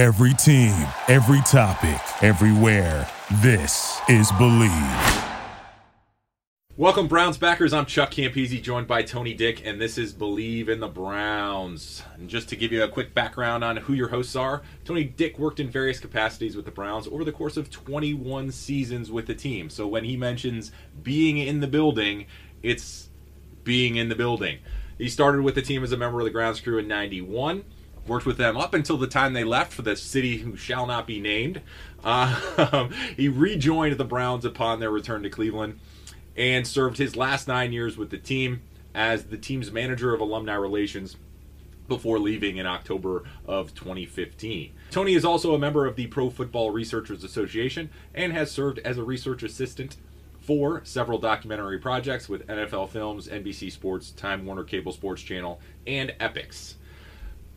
Every team, every topic, everywhere. This is Believe. Welcome, Browns backers. I'm Chuck Campese, joined by Tony Dick, and this is Believe in the Browns. And just to give you a quick background on who your hosts are, Tony Dick worked in various capacities with the Browns over the course of 21 seasons with the team. So when he mentions being in the building, it's being in the building. He started with the team as a member of the grounds crew in 91 worked with them up until the time they left for the city who shall not be named. Uh, he rejoined the Browns upon their return to Cleveland and served his last nine years with the team as the team's manager of alumni relations before leaving in October of 2015. Tony is also a member of the Pro Football Researchers Association and has served as a research assistant for several documentary projects with NFL Films, NBC Sports, Time Warner Cable Sports Channel, and Epix.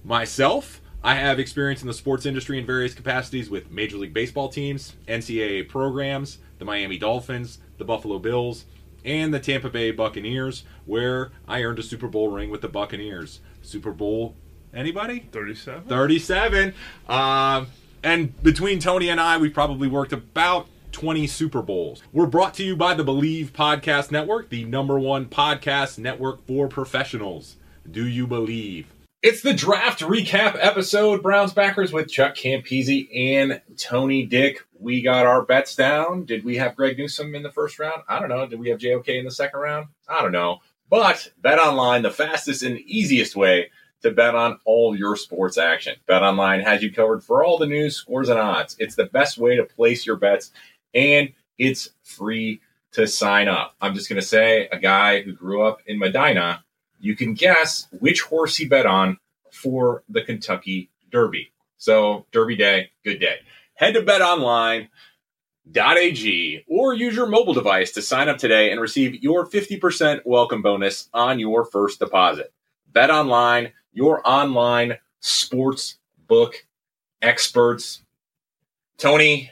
Myself, I have experience in the sports industry in various capacities with Major League Baseball teams, NCAA programs, the Miami Dolphins, the Buffalo Bills, and the Tampa Bay Buccaneers, where I earned a Super Bowl ring with the Buccaneers. Super Bowl, anybody? 37? 37. Uh, and between Tony and I, we've probably worked about 20 Super Bowls. We're brought to you by the Believe Podcast Network, the number one podcast network for professionals. Do you believe? It's the draft recap episode. Browns backers with Chuck Campese and Tony Dick. We got our bets down. Did we have Greg Newsome in the first round? I don't know. Did we have JOK in the second round? I don't know. But Bet Online, the fastest and easiest way to bet on all your sports action. Bet Online has you covered for all the news, scores, and odds. It's the best way to place your bets, and it's free to sign up. I'm just going to say a guy who grew up in Medina you can guess which horse he bet on for the Kentucky Derby. So, Derby Day, good day. Head to betonline.ag or use your mobile device to sign up today and receive your 50% welcome bonus on your first deposit. Bet online, your online sports book experts. Tony,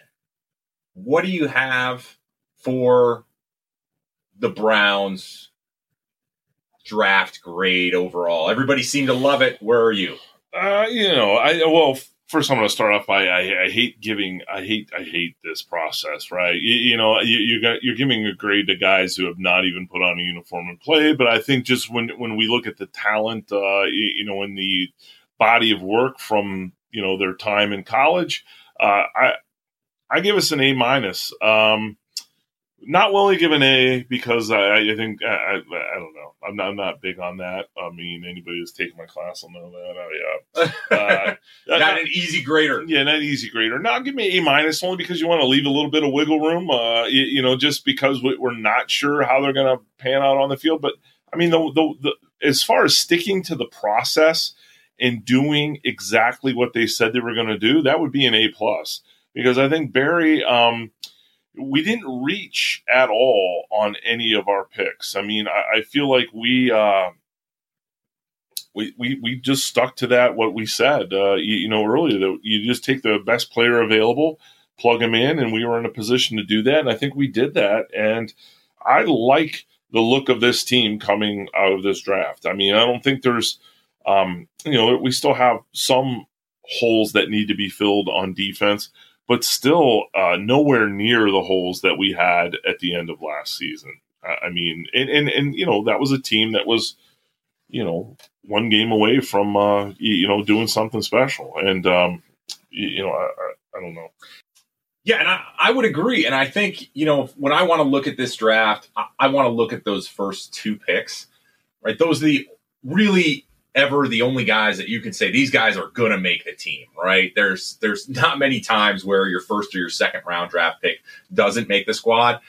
what do you have for the Browns draft grade overall? Everybody seemed to love it. Where are you? Uh, you know, I well, first I'm going to start off by I, I, hate giving I hate I hate this process, right? You, you know, you, you got you're giving a grade to guys who have not even put on a uniform and played. But I think just when when we look at the talent, uh, you, you know, in the body of work from you know their time in college, uh, I I give us an A minus. Um, not willing to give an A because I, I think I, I, I, don't know. I'm not, I'm not big on that. I mean, anybody who's taken my class will know that. Oh, yeah, uh, not an easy grader. Yeah, not an easy grader. Now, give me A minus only because you want to leave a little bit of wiggle room. Uh, you, you know, just because we're not sure how they're going to pan out on the field. But I mean, the, the, the as far as sticking to the process and doing exactly what they said they were going to do, that would be an A plus because I think Barry. Um, we didn't reach at all on any of our picks. I mean, I, I feel like we, uh, we, we, we just stuck to that, what we said, uh, you, you, know, earlier that you just take the best player available, plug him in, and we were in a position to do that. And I think we did that. And I like the look of this team coming out of this draft. I mean, I don't think there's, um, you know, we still have some holes that need to be filled on defense but still uh, nowhere near the holes that we had at the end of last season. I mean, and, and, and you know that was a team that was, you know, one game away from uh, you know doing something special, and um, you know, I, I, don't know. Yeah, and I, I would agree. And I think, you know, when I want to look at this draft, I, I want to look at those first two picks, right? Those are the really ever the only guys that you can say these guys are going to make the team, right? There's there's not many times where your first or your second round draft pick doesn't make the squad.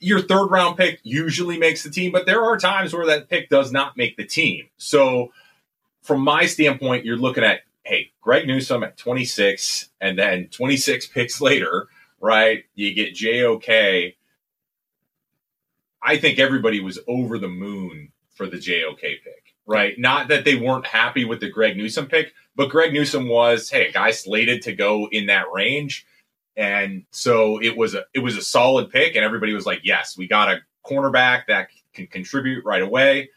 Your third round pick usually makes the team, but there are times where that pick does not make the team. So from my standpoint, you're looking at hey, Greg Newsome at 26 and then 26 picks later, right? You get JOK. I think everybody was over the moon for the JOK pick right? Not that they weren't happy with the Greg Newsome pick, but Greg Newsome was, hey, a guy slated to go in that range. And so it was a it was a solid pick, and everybody was like, yes, we got a cornerback that can contribute right away.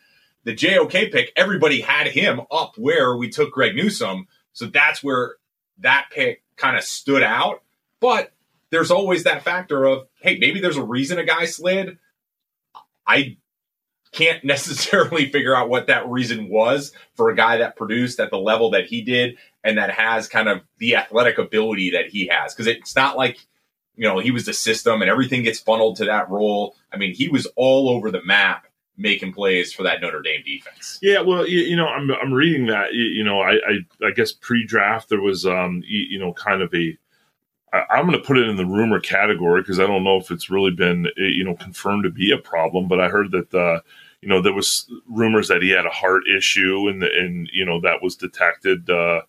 The JOK pick, everybody had him up where we took Greg Newsome. So that's where that pick kind of stood out. But there's always that factor of, hey, maybe there's a reason a guy slid. I can't necessarily figure out what that reason was for a guy that produced at the level that he did and that has kind of the athletic ability that he has. Because it's not like, you know, he was the system and everything gets funneled to that role. I mean, he was all over the map making plays for that Notre Dame defense. Yeah, well, you, you know, I'm I'm reading that. You, you know, I, I, I guess pre-draft there was um you, you know kind of a I, am going to put it in the rumor category because I don't know if it's really been eh, you know confirmed to be a problem, but I heard that uh, you know there was rumors that he had a heart issue and and you know that was detected uh,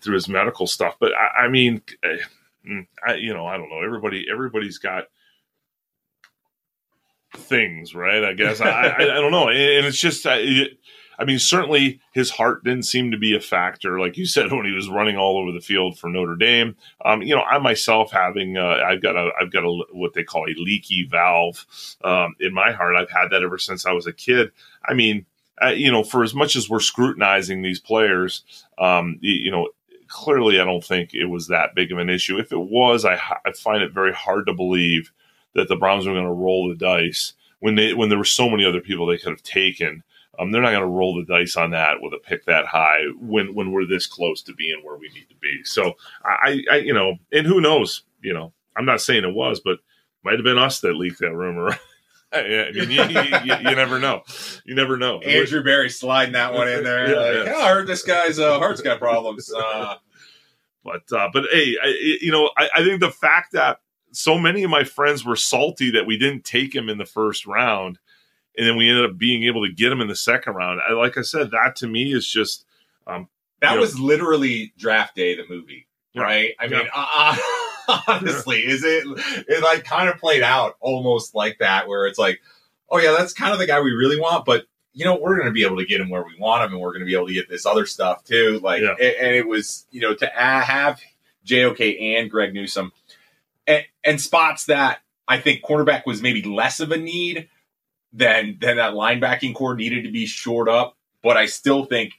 through his medical stuff. But I, I mean, eh, mm, I, you know, I don't know. Everybody everybody's got things, right? I guess I, I, I don't know, and it's just I, I mean, certainly his heart didn't seem to be a factor, like you said, when he was running all over the field for Notre Dame. Um, you know, I myself having uh, I've got a I've got a what they call a leaky valve um, in my heart. I've had that ever since I was a kid. I mean, uh, you know, for as much as we're scrutinizing these players, um, you, you know, clearly I don't think it was that big of an issue. If it was, I, I find it very hard to believe that the Browns were going to roll the dice when they when there were so many other people they could have taken. Um, they're not going to roll the dice on that with a pick that high when when we're this close to being where we need to be. So I, I you know, and who knows? You know, I'm not saying it was, but might have been us that leaked that rumor. I mean, you, you, you, you, never know. You never know. Andrew Berry sliding that one in there. yeah, like, yeah. I heard this guy's uh, heart's got problems. Uh, but uh, but hey, I, you know, I, I think the fact that so many of my friends were salty that we didn't take him in the first round, and then we ended up being able to get him in the second round. I, like I said, that to me is just um, that was know, literally draft day, the movie, yeah, right? I mean, uh, honestly, is it? It like kind of played out almost like that, where it's like, oh yeah, that's kind of the guy we really want, but you know, we're going to be able to get him where we want him, and we're going to be able to get this other stuff too. Like, yeah. and it was, you know, to have JOK and Greg Newsome and, and spots that I think cornerback was maybe less of a need than then that linebacking corps needed to be shored up. But I still think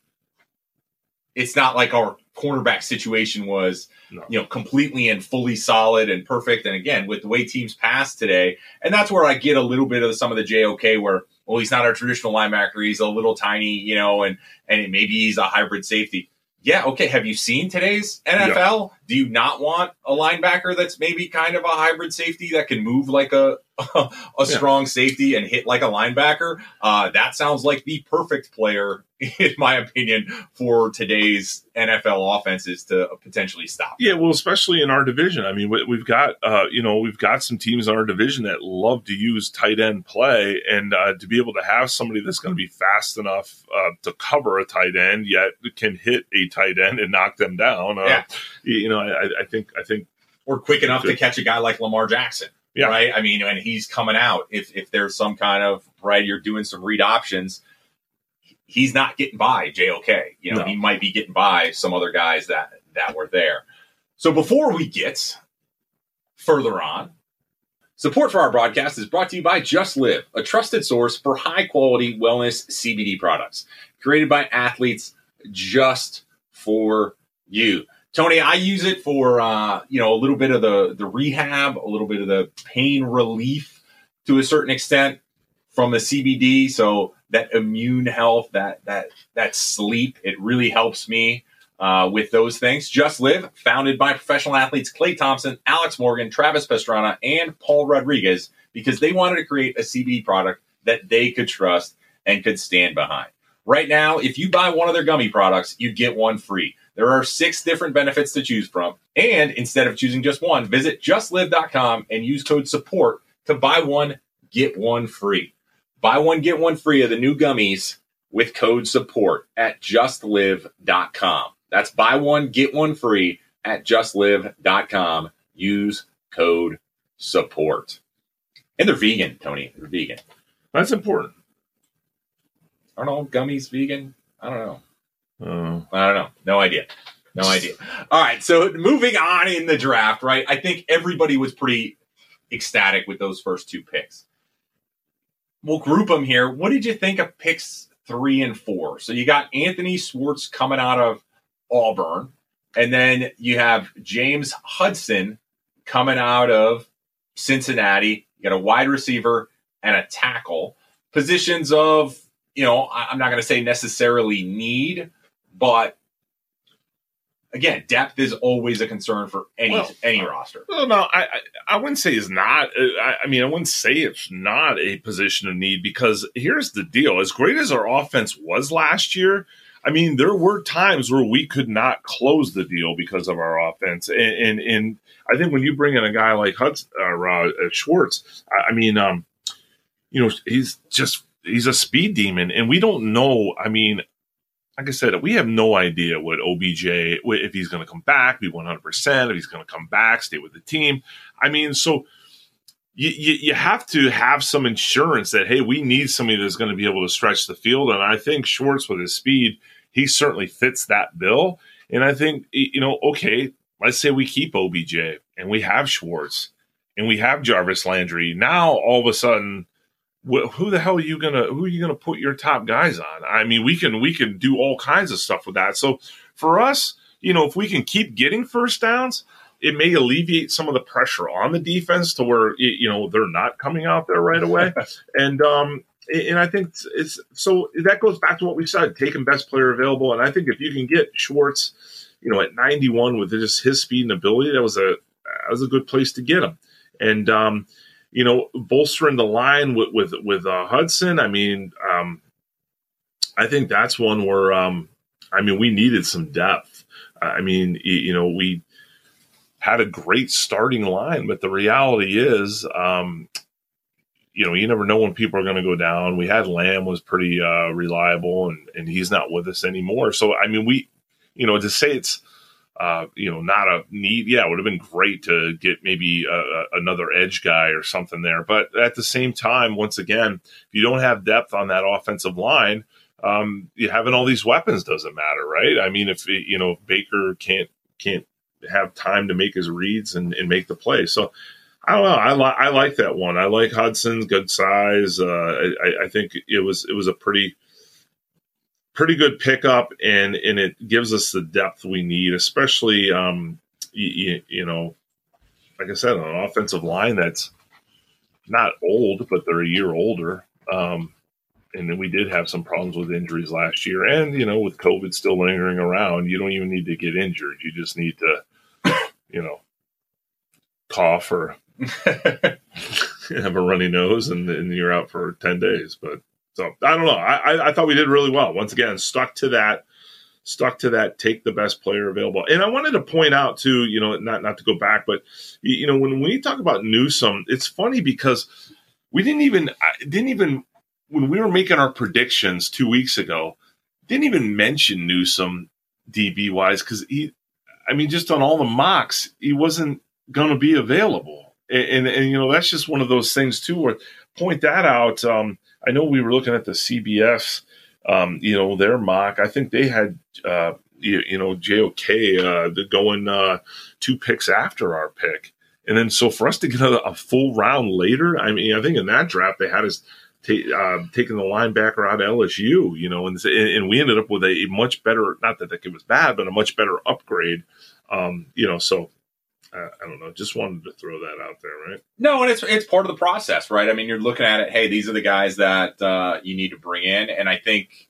it's not like our cornerback situation was no. you know completely and fully solid and perfect. And again, with the way teams pass today, and that's where I get a little bit of some of the JOK where well he's not our traditional linebacker, he's a little tiny, you know, and and maybe he's a hybrid safety yeah, okay. Have you seen today's NFL? Yeah. Do you not want a linebacker that's maybe kind of a hybrid safety that can move like a a yeah. strong safety and hit like a linebacker? Uh, that sounds like the perfect player, in my opinion, for today's NFL offenses to potentially stop. Yeah, well, especially in our division. I mean, we've got uh, you know we've got some teams in our division that love to use tight end play, and uh, to be able to have somebody that's going to be fast enough uh, to cover a tight end, yet can hit a tight end and knock them down. Uh, yeah. You know, I, I think I think or quick enough to catch a guy like Lamar Jackson. Yeah. Right. I mean, and he's coming out. If if there's some kind of right, you're doing some read options he's not getting by JOK. You know, no. he might be getting by some other guys that that were there. So before we get further on, support for our broadcast is brought to you by Just Live, a trusted source for high quality wellness CBD products created by athletes just for you. Tony, I use it for uh, you know a little bit of the the rehab, a little bit of the pain relief to a certain extent from the CBD. So that immune health, that that that sleep, it really helps me uh, with those things. Just Live, founded by professional athletes Klay Thompson, Alex Morgan, Travis Pastrana, and Paul Rodriguez, because they wanted to create a CBD product that they could trust and could stand behind. Right now, if you buy one of their gummy products, you get one free. There are six different benefits to choose from. And instead of choosing just one, visit justlive.com and use code SUPPORT to buy one, get one free. Buy one, get one free of the new gummies with code support at justlive.com. That's buy one, get one free at justlive.com. Use code support. And they're vegan, Tony. They're vegan. That's important. Aren't all gummies vegan? I don't know. Uh, I don't know. No idea. No idea. All right. So moving on in the draft, right? I think everybody was pretty ecstatic with those first two picks we'll group them here. What did you think of picks three and four? So you got Anthony Schwartz coming out of Auburn, And then you have James Hudson coming out of Cincinnati. You got a wide receiver and a tackle. Positions of, you know, I'm not going to say necessarily need, but again, depth is always a concern for any well, any roster. Well, no, I, I, I wouldn't say it's not. Uh, I, I, mean, I wouldn't say it's not a position of need because here's the deal: as great as our offense was last year, I mean, there were times where we could not close the deal because of our offense, and and, and I think when you bring in a guy like Hudson, uh, uh, Schwartz, I, I mean, um, you know, he's just he's a speed demon, and we don't know. I mean, like I said, we have no idea what OBJ if he's going to come back, be one hundred percent, if he's going to come back, stay with the team. I mean, so you, you, you have to have some insurance that hey, we need somebody that's going to be able to stretch the field, and I think Schwartz with his speed, he certainly fits that bill. And I think you know, okay, let's say we keep OBJ and we have Schwartz and we have Jarvis Landry. Now all of a sudden who the hell are you gonna who are you gonna put your top guys on? I mean, we can we can do all kinds of stuff with that. So for us, you know, if we can keep getting first downs, it may alleviate some of the pressure on the defense to where you know they're not coming out there right away. and um, and I think it's so that goes back to what we said: taking best player available. And I think if you can get Schwartz, you know, at 91 with just his speed and ability, that was a that was a good place to get him. And um, you know, bolstering the line with with with uh, Hudson. I mean, um, I think that's one where um, I mean we needed some depth. I mean, you know, we had a great starting line, but the reality is, um, you know, you never know when people are going to go down. We had Lamb was pretty uh, reliable, and and he's not with us anymore. So I mean, we, you know, to say it's uh, you know, not a need. Yeah, it would have been great to get maybe a, a, another edge guy or something there. But at the same time, once again, if you don't have depth on that offensive line, um, you having all these weapons doesn't matter, right? I mean, if you know Baker can't can't have time to make his reads and, and make the play, so I don't know. I like I like that one. I like Hudson's good size. Uh, I, I think it was it was a pretty pretty good pickup, and and it gives us the depth we need, especially um, you, you know, like I said, an offensive line that's not old, but they're a year older. Um, and then we did have some problems with injuries last year, and you know, with COVID still lingering around, you don't even need to get injured. You just need to, you know, cough or have a runny nose, and, and you're out for ten days. But so I don't know. I, I thought we did really well. Once again, stuck to that, stuck to that. Take the best player available. And I wanted to point out too, you know, not not to go back, but you know, when we talk about Newsome, it's funny because we didn't even didn't even when we were making our predictions two weeks ago, didn't even mention Newsome DB wise because he, I mean, just on all the mocks, he wasn't going to be available. And, and, and, you know, that's just one of those things too, where point that out. Um, I know we were looking at the CBS, um, you know, their mock. I think they had, uh, you, you, know, JOK uh, going uh, two picks after our pick. And then so for us to get a, a, full round later, I mean, I think in that draft they had us uh, taking the linebacker out of LSU, you know, and, and we ended up with a much better, not that it was bad, but a much better upgrade. Um, you know, so I, I don't know. Just wanted to throw that out there, right? No, and it's it's part of the process, right? I mean, you're looking at it. Hey, these are the guys that uh, you need to bring in, and I think,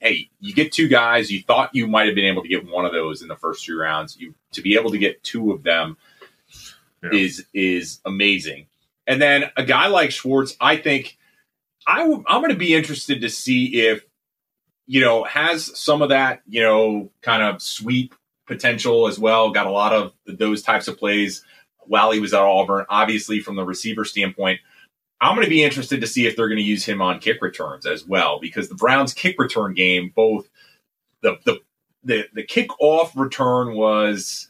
hey, you get two guys. You thought you might have been able to get one of those in the first three rounds. You to be able to get two of them yeah. is is amazing. And then a guy like Schwartz, I think i w- I'm going to be interested to see if you know has some of that you know kind of sweep potential as well. Got a lot of those types of plays while he was at Auburn. Obviously, from the receiver standpoint, I'm going to be interested to see if they're going to use him on kick returns as well, because the Browns' kick return game, both the the the, the kickoff return was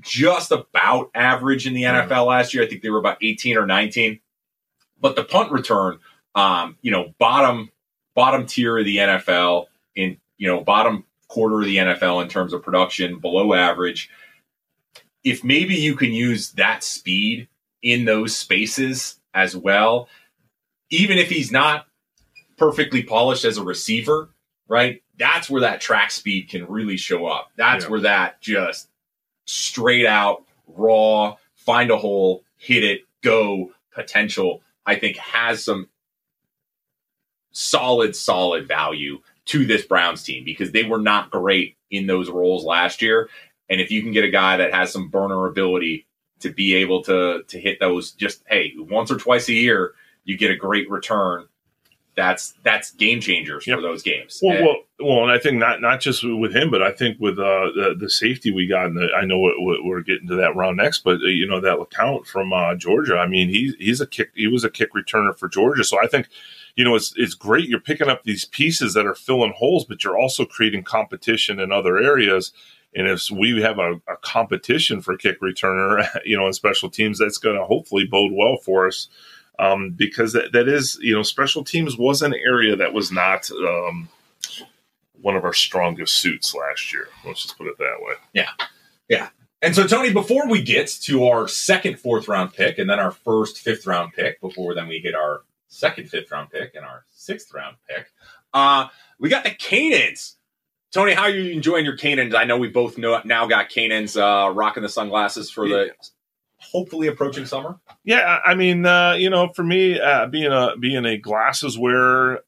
just about average in the NFL last year. I think they were about 18 or 19. But the punt return, um, you know, bottom bottom tier of the NFL in you know bottom quarter of the NFL in terms of production, below average. If maybe you can use that speed in those spaces as well, even if he's not perfectly polished as a receiver, right? that's where that track speed can really show up. That's yeah. where that just straight out raw, find a hole, hit it, go potential, I think has some solid, solid value to this Browns team because they were not great in those roles last year. And if you can get a guy that has some burner ability to be able to to hit those just hey once or twice a year, you get a great return. That's that's game changers yep. for those games. Well, and, well, well, and I think not not just with him, but I think with uh, the, the safety we got. The, I know we're getting to that round next, but uh, you know that LeCounte from uh, Georgia. I mean, he he's a kick. He was a kick returner for Georgia, so I think you know, it's it's great. You're picking up these pieces that are filling holes, but you're also creating competition in other areas. And if we have a, a competition for kick returner, you know, in special teams, that's going to hopefully bode well for us. Um, because that, that is, you know, special teams was an area that was not um, one of our strongest suits last year. Let's just put it that way. Yeah. Yeah. And so, Tony, before we get to our second fourth round pick and then our first fifth round pick, before then we hit our second fifth round pick and our sixth round pick. Uh, we got the Kaenons. Tony, how are you enjoying your Kaenons? I know we both know now got Kaenons uh, rocking the sunglasses for yeah. the hopefully approaching summer. Yeah, I mean, uh, you know, for me, uh, being a being a glasses wearer,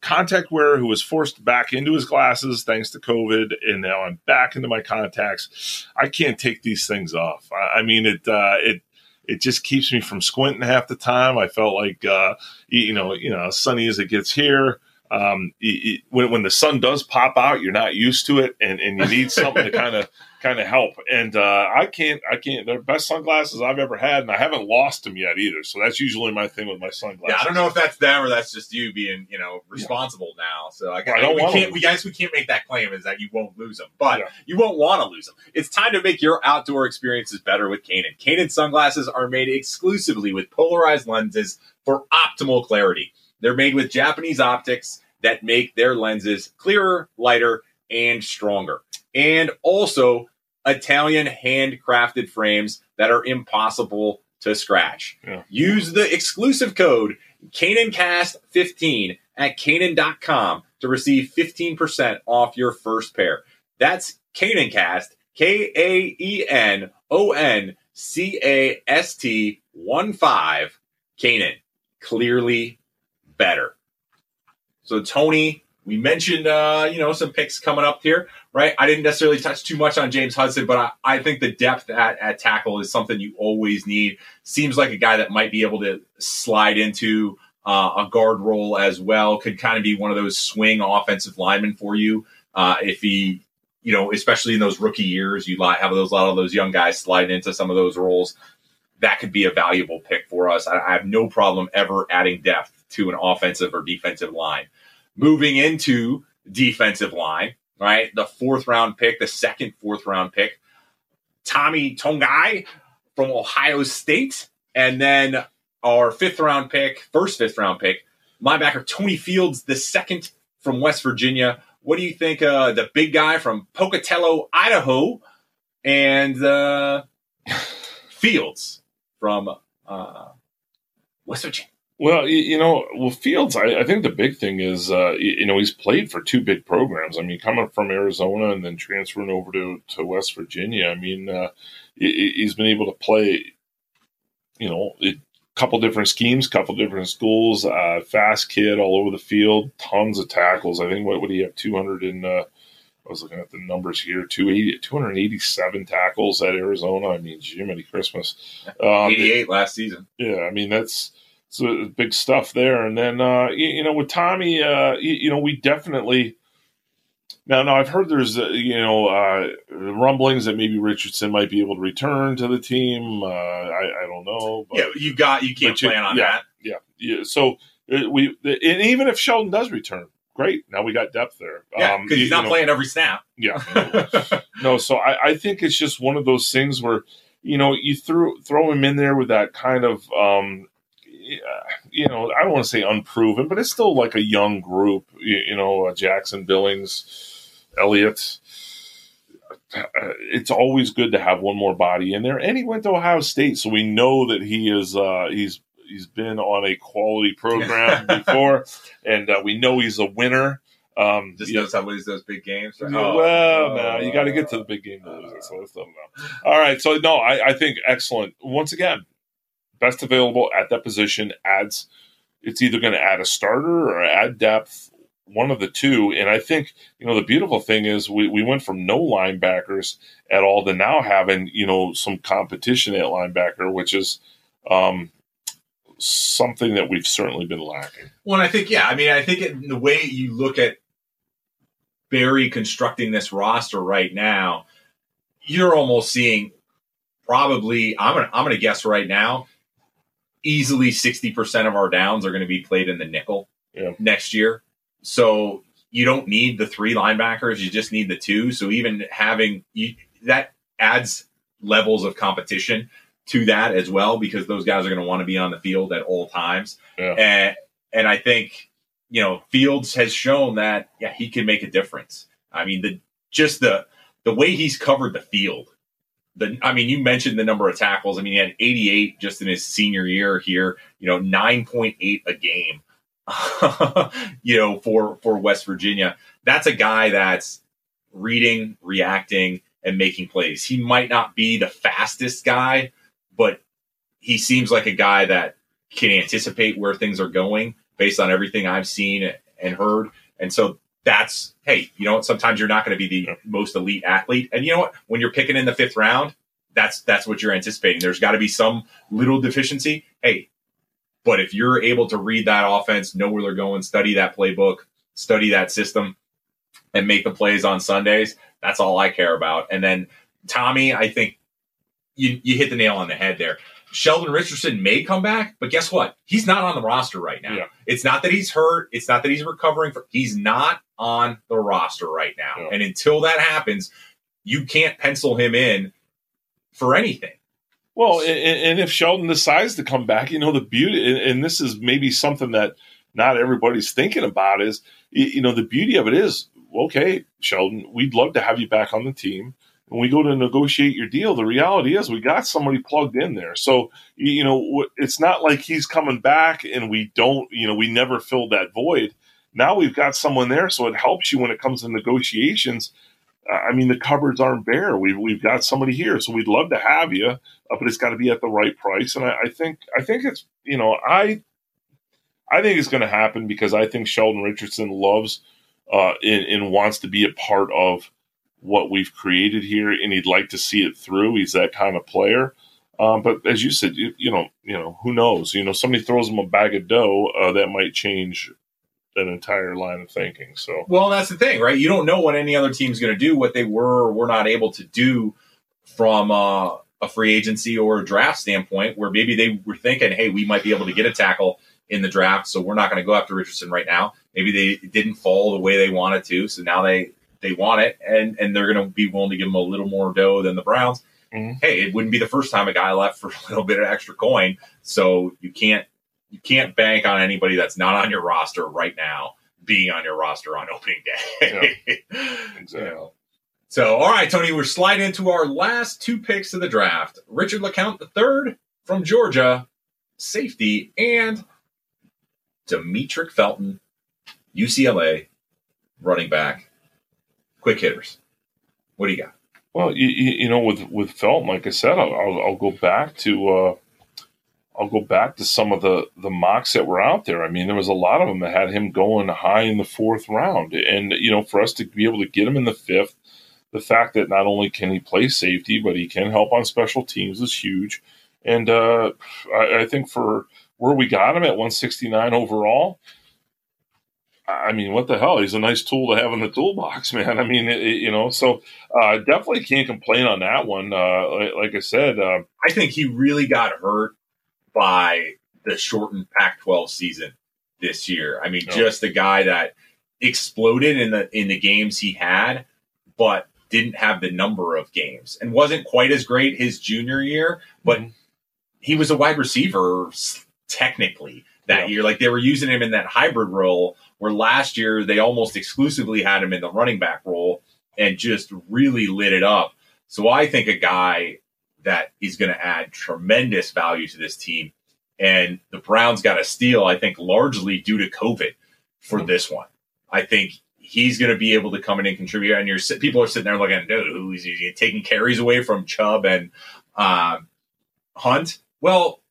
contact wearer who was forced back into his glasses thanks to COVID, and now I'm back into my contacts. I can't take these things off. I, I mean, it uh, it it just keeps me from squinting half the time. I felt like, uh, you know, you know, sunny as it gets here. Um, it, it, when, when the sun does pop out, you're not used to it, and, and you need something to kind of kind of help. And uh, I can't, I can't. They're best sunglasses I've ever had, and I haven't lost them yet either. So that's usually my thing with my sunglasses. Yeah, I don't know if that's them or that's just you being, you know, responsible yeah. now. So I, I, I don't we can't. We guys, we can't make that claim is that you won't lose them, but yeah. you won't want to lose them. It's time to make your outdoor experiences better with Kaenon. Kaenon sunglasses are made exclusively with polarized lenses for optimal clarity. They're made with Japanese optics that make their lenses clearer, lighter, and stronger. And also Italian handcrafted frames that are impossible to scratch. Yeah. Use the exclusive code KaenonCast15 at Kaenon.com to receive 15% off your first pair. That's KaenonCast, K A E N O N C A S T 1 5, Kaenon. Clearly better. So, Tony, we mentioned, uh, you know, some picks coming up here, right? I didn't necessarily touch too much on James Hudson, but I, I think the depth at, at tackle is something you always need. Seems like a guy that might be able to slide into uh, a guard role as well. Could kind of be one of those swing offensive linemen for you uh, if he, you know, especially in those rookie years, you have those a lot of those young guys sliding into some of those roles. That could be a valuable pick for us. I, I have no problem ever adding depth to an offensive or defensive line moving into defensive line, right? The fourth round pick, the second fourth round pick, Tommy Togiai from Ohio State. And then our fifth round pick, first fifth round pick, linebacker Tony Fields, the second from West Virginia. What do you think? Uh, the big guy from Pocatello, Idaho, and uh, Fields from uh, West Virginia. Well, you know, well, Fields, I, I think the big thing is, uh, you know, he's played for two big programs. I mean, coming from Arizona and then transferring over to, to West Virginia. I mean, uh, he's been able to play, you know, a couple different schemes, couple different schools, uh, fast kid all over the field, tons of tackles. I think, what would he have? 200 and, uh, I was looking at the numbers here 280, 287 tackles at Arizona. I mean, Jiminy Christmas. Um, 88 last season. Yeah. I mean, that's, so big stuff there. And then uh, you, you, know with Tommy, uh, you, you, know we definitely now now I've heard there's uh, you know uh, rumblings that maybe Richardson might be able to return to the team. Uh, I, I, don't know. But, yeah, you got you can't plan on yeah, that. Yeah, yeah. So uh, we and even if Sheldon does return, great. Now we got depth there. Yeah, because um, he's not know, playing every snap. Yeah. no, so I, I think it's just one of those things where you know you throw throw him in there with that kind of um, you know, I don't want to say unproven, but it's still like a young group. You, you know, uh, Jackson, Billings, Elliott. Uh, it's always good to have one more body in there, and he went to Ohio State, so we know that he is uh, he's he's been on a quality program before, and uh, we know he's a winner. Um, Just knows how to lose those big games. Right? Oh, well, no, you got to get to the big game. Uh, so let's know. All right, so no, I, I think excellent. Once again, best available at that position adds. It's either going to add a starter or add depth, one of the two. And I think you know the beautiful thing is we, we went from no linebackers at all to now having you know some competition at linebacker, which is um, something that we've certainly been lacking. Well, I think yeah, I mean, I think it, the way you look at Barry constructing this roster right now, you're almost seeing probably I'm gonna I'm gonna guess right now, easily sixty percent of our downs are going to be played in the nickel yeah. next year. So you don't need the three linebackers; you just need the two. So even having you, that adds levels of competition to that as well because those guys are going to want to be on the field at all times. Yeah. And and I think you know Fields has shown that yeah he can make a difference. I mean the just the the way he's covered the field. The I mean you mentioned the number of tackles. I mean he had 88 just in his senior year here. You know 9.8 a game. you know for for West Virginia. That's a guy that's reading, reacting and making plays. He might not be the fastest guy, but he seems like a guy that can anticipate where things are going based on everything I've seen and heard. And so that's, hey, you know what? Sometimes you're not going to be the most elite athlete. And you know what? When you're picking in the fifth round, that's that's what you're anticipating. There's got to be some little deficiency. Hey, but if you're able to read that offense, know where they're going, study that playbook, study that system, and make the plays on Sundays, that's all I care about. And then Tommy, I think you you hit the nail on the head there. Sheldon Richardson may come back, but guess what? He's not on the roster right now. Yeah. It's not that he's hurt. It's not that he's recovering. For, he's not on the roster right now. Yeah. And until that happens, you can't pencil him in for anything. Well, and, and if Sheldon decides to come back, you know, the beauty, and, and this is maybe something that not everybody's thinking about is, you know, the beauty of it is, okay, Sheldon, we'd love to have you back on the team. When we go to negotiate your deal, the reality is we got somebody plugged in there. So, you know, it's not like he's coming back and we don't, you know, we never filled that void. Now we've got someone there, so it helps you when it comes to negotiations. Uh, I mean, the cupboards aren't bare. We've we've got somebody here, so we'd love to have you, uh, but it's got to be at the right price. And I, I think I think it's you know I I think it's going to happen because I think Sheldon Richardson loves uh, and, and wants to be a part of what we've created here, and he'd like to see it through. He's that kind of player. Um, but as you said, you, you know, you know, who knows? You know, somebody throws him a bag of dough uh, that might change an entire line of thinking. So Well, that's the thing, right? You don't know what any other team's going to do, what they were or were not able to do from uh, a free agency or a draft standpoint, where maybe they were thinking, hey, we might be able to get a tackle in the draft, so we're not going to go after Richardson right now. Maybe they didn't fall the way they wanted to, so now they they want it, and and they're going to be willing to give them a little more dough than the Browns. Mhm. Hey, it wouldn't be the first time a guy left for a little bit of extra coin, so you can't you can't bank on anybody that's not on your roster right now being on your roster on opening day. exactly. You know. So, all right, Tony, we're sliding into our last two picks of the draft. Richard LeCounte the third from Georgia, safety, and Demetric Felton, UCLA, running back, quick hitters. What do you got? Well, you, you you know, with with Felton, like I said, I'll, I'll, I'll go back to uh, I'll go back to some of the the mocks that were out there. I mean, there was a lot of them that had him going high in the fourth round, and you know, for us to be able to get him in the fifth, the fact that not only can he play safety, but he can help on special teams is huge. And uh, I, I think for where we got him at 169 overall, I mean, what the hell? He's a nice tool to have in the toolbox, man. I mean, it, you know, so uh, definitely can't complain on that one. Uh, like, like I said, uh, I think he really got hurt by the shortened Pac 12 season this year. I mean, Yeah. just a guy that exploded in the in the games he had, but didn't have the number of games and wasn't quite as great his junior year, but Mhm. he was a wide receiver technically that Yeah. year. Like they were using him in that hybrid role where last year they almost exclusively had him in the running back role and just really lit it up. So I think a guy that is going to add tremendous value to this team. And the Browns got a steal, I think, largely due to COVID for Mhm. this one. I think he's going to be able to come in and contribute. And you're people are sitting there looking, dude, who's he taking carries away from Chubb and uh, Hunt? Well,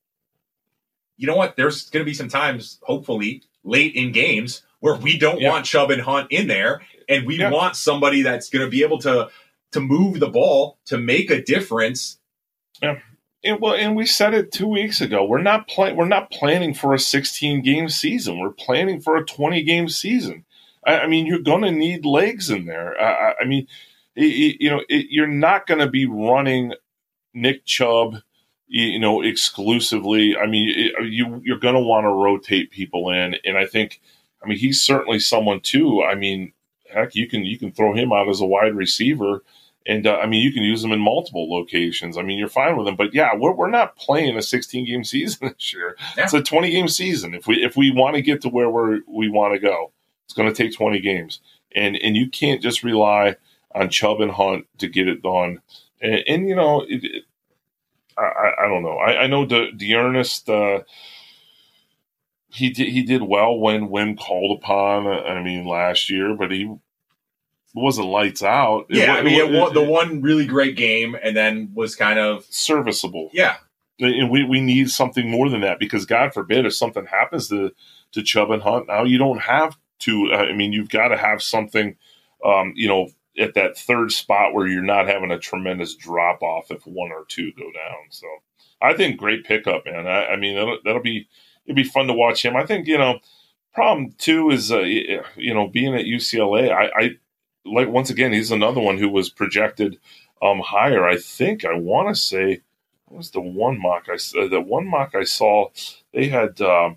you know what? There's going to be some times, hopefully, late in games where we don't yeah. want Chubb and Hunt in there, and we yeah. want somebody that's going to be able to to move the ball to make a difference. Yeah. And, well, and we said it two weeks ago. We're not playing. We're not planning for a 16 game season. We're planning for a 20 game season. I, I mean, you're going to need legs in there. I, I mean, it, you know, it, you're not going to be running Nick Chubb, you know, exclusively. I mean, you you're going to want to rotate people in, and I think, I mean, he's certainly someone too. I mean, heck, you can you can throw him out as a wide receiver and uh, I mean, you can use them in multiple locations. I mean, you're fine with them. But yeah, we're, we're not playing a 16 game season this year. Yeah. It's a 20 game season. If we if we want to get to where we we want to go, it's going to take 20 games. And and you can't just rely on Chubb and Hunt to get it done. And, and you know, it, it, I, I don't know. I, I know the D'Ernest. Uh, he did he did well when when called upon. I mean, last year, but he wasn't lights out. It, yeah, I mean, it, it, the one really great game, and then was kind of serviceable. Yeah, and we, we need something more than that because God forbid if something happens to to Chubb and Hunt now, you don't have to. I mean, you've got to have something, um, you know, at that third spot where you're not having a tremendous drop off if one or two go down. So I think great pickup, man. I, I mean, that'll, that'll be it'd be fun to watch him. I think you know problem too is uh, you know being at UCLA. I, I like once again, he's another one who was projected um, higher. I think I want to say what was the one mock I uh, the one mock I saw they had uh,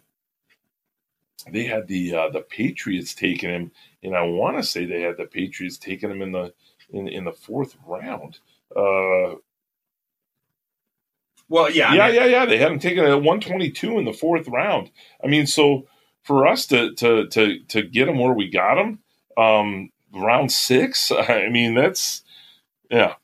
they had the uh, the Patriots taking him, and I want to say they had the Patriots taking him in the in in the fourth round. Uh, well, yeah, yeah, I mean, yeah, yeah. They had him taken at one twenty two in the fourth round. I mean, so for us to to to to get him where we got him, um, round six. I mean, that's yeah,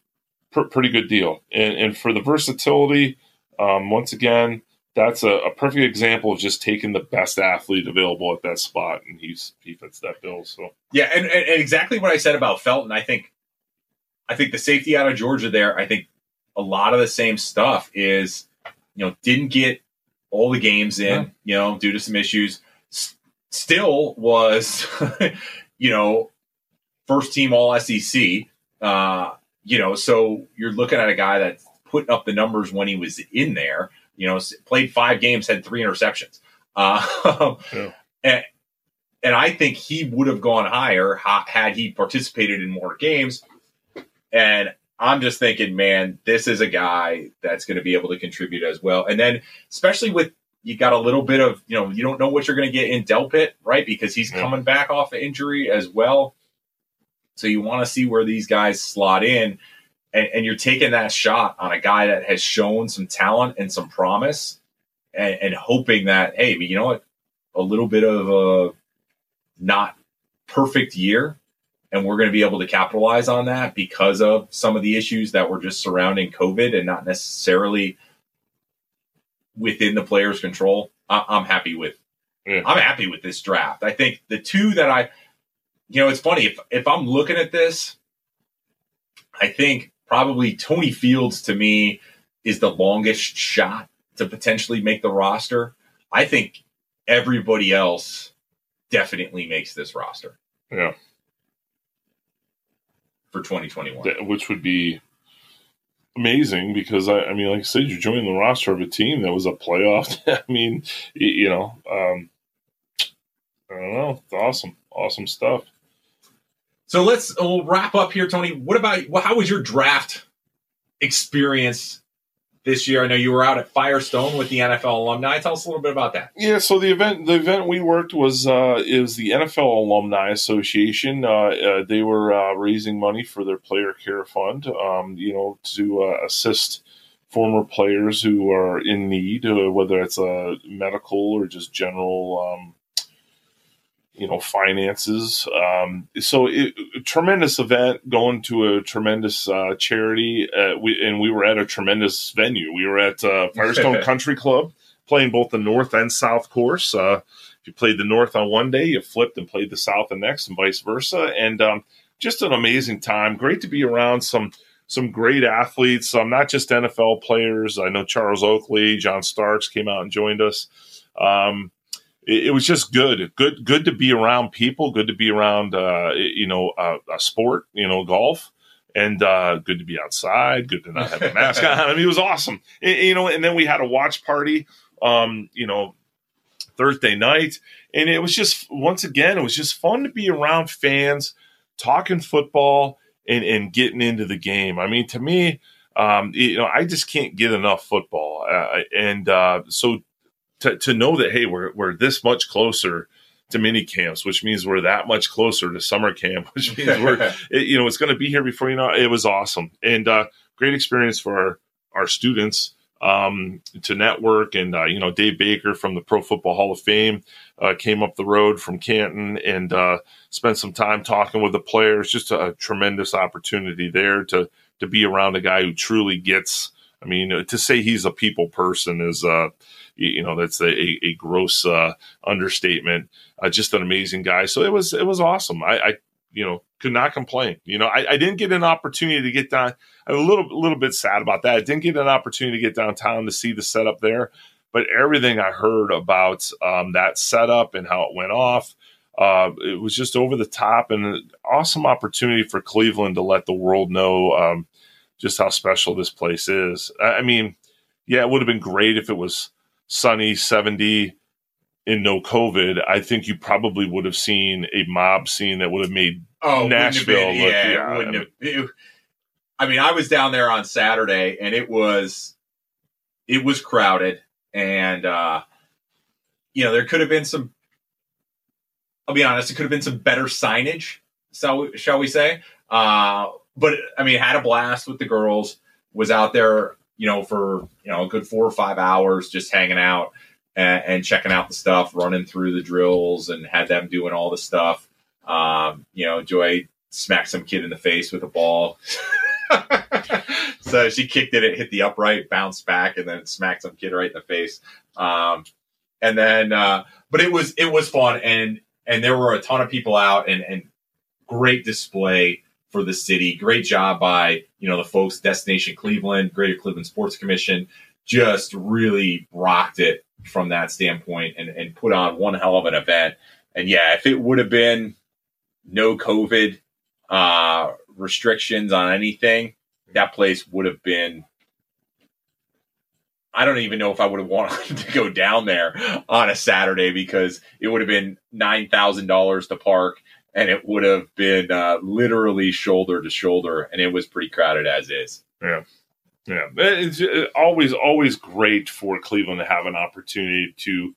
pr- pretty good deal. And, and for the versatility, um, once again, that's a, a, perfect example of just taking the best athlete available at that spot, and he's he fits that bill. So yeah, and, and, and exactly what I said about Felton. I think, I think the safety out of Georgia there. I think a lot of the same stuff is, you know, didn't get all the games in, yeah. you know, due to some issues. S- still was, you know, first team All SEC. Uh, you know, so you're looking at a guy that's putting up the numbers when he was in there. You know, played five games, had three interceptions. Uh, yeah. and, and I think he would have gone higher had he participated in more games. And I'm just thinking, man, this is a guy that's going to be able to contribute as well. And then, especially with you got a little bit of, you know, you don't know what you're going to get in Delpit, right? Because he's yeah. coming back off an injury as well. So you want to see where these guys slot in, and, and, you're taking that shot on a guy that has shown some talent and some promise, and, and hoping that hey, you know what, a little bit of a not perfect year, and we're going to be able to capitalize on that because of some of the issues that were just surrounding COVID and not necessarily within the player's control. I, am happy with. Yeah. I'm happy with this draft. I think the two that I you know, it's funny if if I'm looking at this, I think probably Tony Fields to me is the longest shot to potentially make the roster. I think everybody else definitely makes this roster. Yeah. For 2021. Which would be amazing because I, I mean, like I said, you're joining the roster of a team that was a playoff. I mean, you know, um, I don't know. It's awesome. Awesome stuff. So let's we'll wrap up here, Tony. What about how was your draft experience this year? I know you were out at Firestone with the NFL alumni. Tell us a little bit about that. Yeah, so the event the event we worked was uh, is the NFL Alumni Association. Uh, uh, they were uh, raising money for their player care fund. Um, you know, to uh, assist former players who are in need, uh, whether it's a medical or just general. Um, you know finances. Um, so it, a tremendous event, going to a tremendous uh, charity. Uh, we and we were at a tremendous venue. We were at uh, Firestone Country Club, playing both the north and south course. Uh, if you played the north on one day, you flipped and played the south the next, and vice versa. And um, just an amazing time. Great to be around some some great athletes, um, not just NFL players. I know Charles Oakley, John Starks came out and joined us. Um, it, it, was just good, good, good to be around people. Good to be around, uh, you know, uh, a sport, you know, golf and uh, good to be outside. Good to not have a mask on. I mean, it was awesome. you know, and then we had a watch party. Um, you know, Thursday night, and it was just once again, it was just fun to be around fans, talking football, and and getting into the game. I mean, to me, um, you know, I just can't get enough football, uh, and uh, so to to know that hey, we're we're this much closer to mini camps, which means we're that much closer to summer camp, which means we're, it, you know, it's going to be here before you know. It was awesome and uh, great experience for our our students um, to network. And uh, you know, Dave Baker from the Pro Football Hall of Fame uh, came up the road from Canton and uh, spent some time talking with the players. Just a, a, tremendous opportunity there to to be around a guy who truly gets. I mean, to say he's a people person is, uh, you know, that's a, a gross uh, understatement. Uh, just an amazing guy. So it was it was awesome. I, I you know could not complain. You know, I, I, didn't get an opportunity to get down. I'm a little little bit sad about that. I didn't get an opportunity to get downtown to see the setup there, but everything I heard about um, that setup and how it went off, uh, it was just over the top and an awesome opportunity for Cleveland to let the world know um, just how special this place is. I mean, yeah, it would have been great if it was sunny, 70 in no COVID, I think you probably would have seen a mob scene that would have made oh, Nashville been, look. Yeah, yeah wouldn't have, it, I mean, I was down there on Saturday, and it was it was crowded, and uh, you know there could have been some. I'll be honest, it could have been some better signage. So shall we say? Uh, but I mean, had a blast with the girls. Was out there, you know, for you know a good four or five hours, just hanging out and, and, checking out the stuff, running through the drills, and had them doing all the stuff. Um, you know, Joy smacked some kid in the face with a ball. so she kicked it, it hit the upright, bounced back, and then smacked some kid right in the face. Um, and then, uh, but it was it was fun, and and there were a ton of people out, and and great display for the city. Great job by you know the folks, Destination Cleveland, Greater Cleveland Sports Commission, just really rocked it from that standpoint and, and put on one hell of an event. And yeah, if it would have been no COVID uh, restrictions on anything, that place would have been. I don't even know if I would have wanted to go down there on a Saturday because it would have been nine thousand dollars to park, and it would have been uh, literally shoulder to shoulder, and it was pretty crowded as is. Yeah. Yeah, it's uh, always always great for Cleveland to have an opportunity to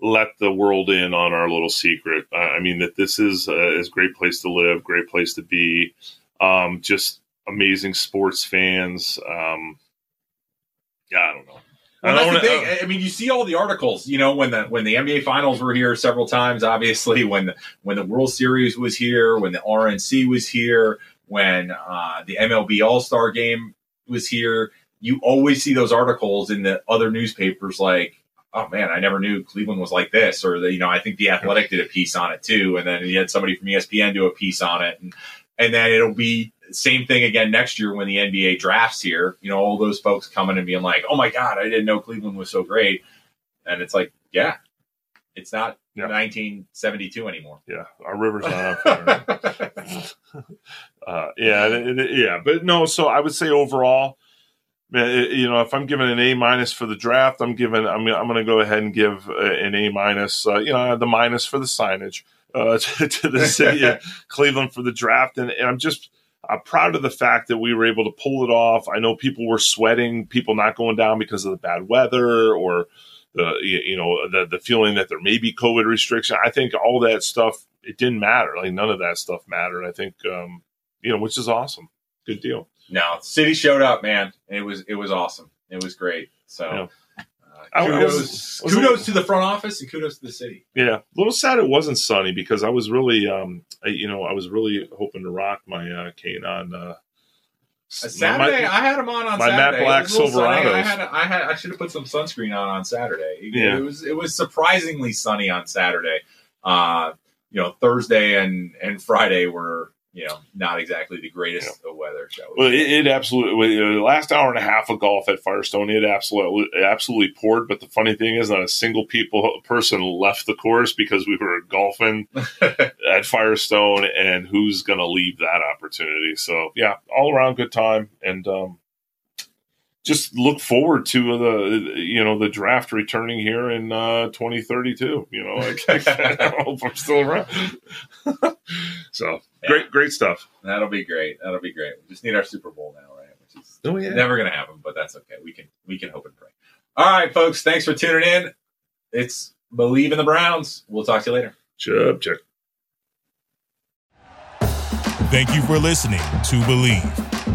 let the world in on our little secret. I mean that this is a, is a great place to live, great place to be. Um, just amazing sports fans. Um, yeah, I don't know. Well, that's the thing. Uh, I mean, you see all the articles. You know, when the when the NBA Finals were here several times. Obviously, when the, when the World Series was here, when the RNC was here, when uh, the MLB All Star Game was here, you always see those articles in the other newspapers like, oh man, I never knew Cleveland was like this. Or, the, you know, I think The Athletic did a piece on it too. And then you had somebody from ESPN do a piece on it. And, and then it'll be same thing again next year when the NBA drafts here. You know, all those folks coming and being like, oh my God, I didn't know Cleveland was so great. And it's like, yeah, it's not yeah. 1972 anymore. Yeah, our river's not up there. uh, yeah, it, it, yeah, but no. So I would say overall, you know, if I'm giving an A minus for the draft, I'm giving. I'm I'm going to go ahead and give an A minus. Uh, you know, the minus for the signage uh, to, to, the city of Cleveland for the draft, and, and I'm just. I'm proud of the fact that we were able to pull it off. I know people were sweating, people not going down because of the bad weather or the you know the the feeling that there may be COVID restriction. I think all that stuff it didn't matter. Like none of that stuff mattered. I think um, you know, which is awesome. Good deal. No, city showed up, man. It was it was awesome. It was great. So. Yeah. Kudos, was, was kudos to the front office and kudos to the city. Yeah, a little sad it wasn't sunny because I was really, um, I, you know, I was really hoping to rock my uh, Kaenon uh, Saturday, my, I had them on on my Saturday. Matt Black Silverados. I had, I had, I should have put some sunscreen on on Saturday. Yeah. It was, it was surprisingly sunny on Saturday. Uh, you know, Thursday and and Friday were you know, not exactly the greatest yeah. of weather. Shall we well, it, it, absolutely. The last hour and a half of golf at Firestone, it absolutely absolutely poured. But the funny thing is, not a single people person left the course because we were golfing at Firestone, and who's going to leave that opportunity? So yeah, all around good time, and um, just look forward to the you know the draft returning here in uh, 2032. You know, like, I hope I'm still around. so yeah. great, great stuff. That'll be great. That'll be great. We just need our Super Bowl now, right? Which is oh, yeah. never going to happen, but that's okay. We can we can hope and pray. All right, folks. Thanks for tuning in. It's Bleav in the Browns. We'll talk to you later. Chub check. Thank you for listening to Bleav.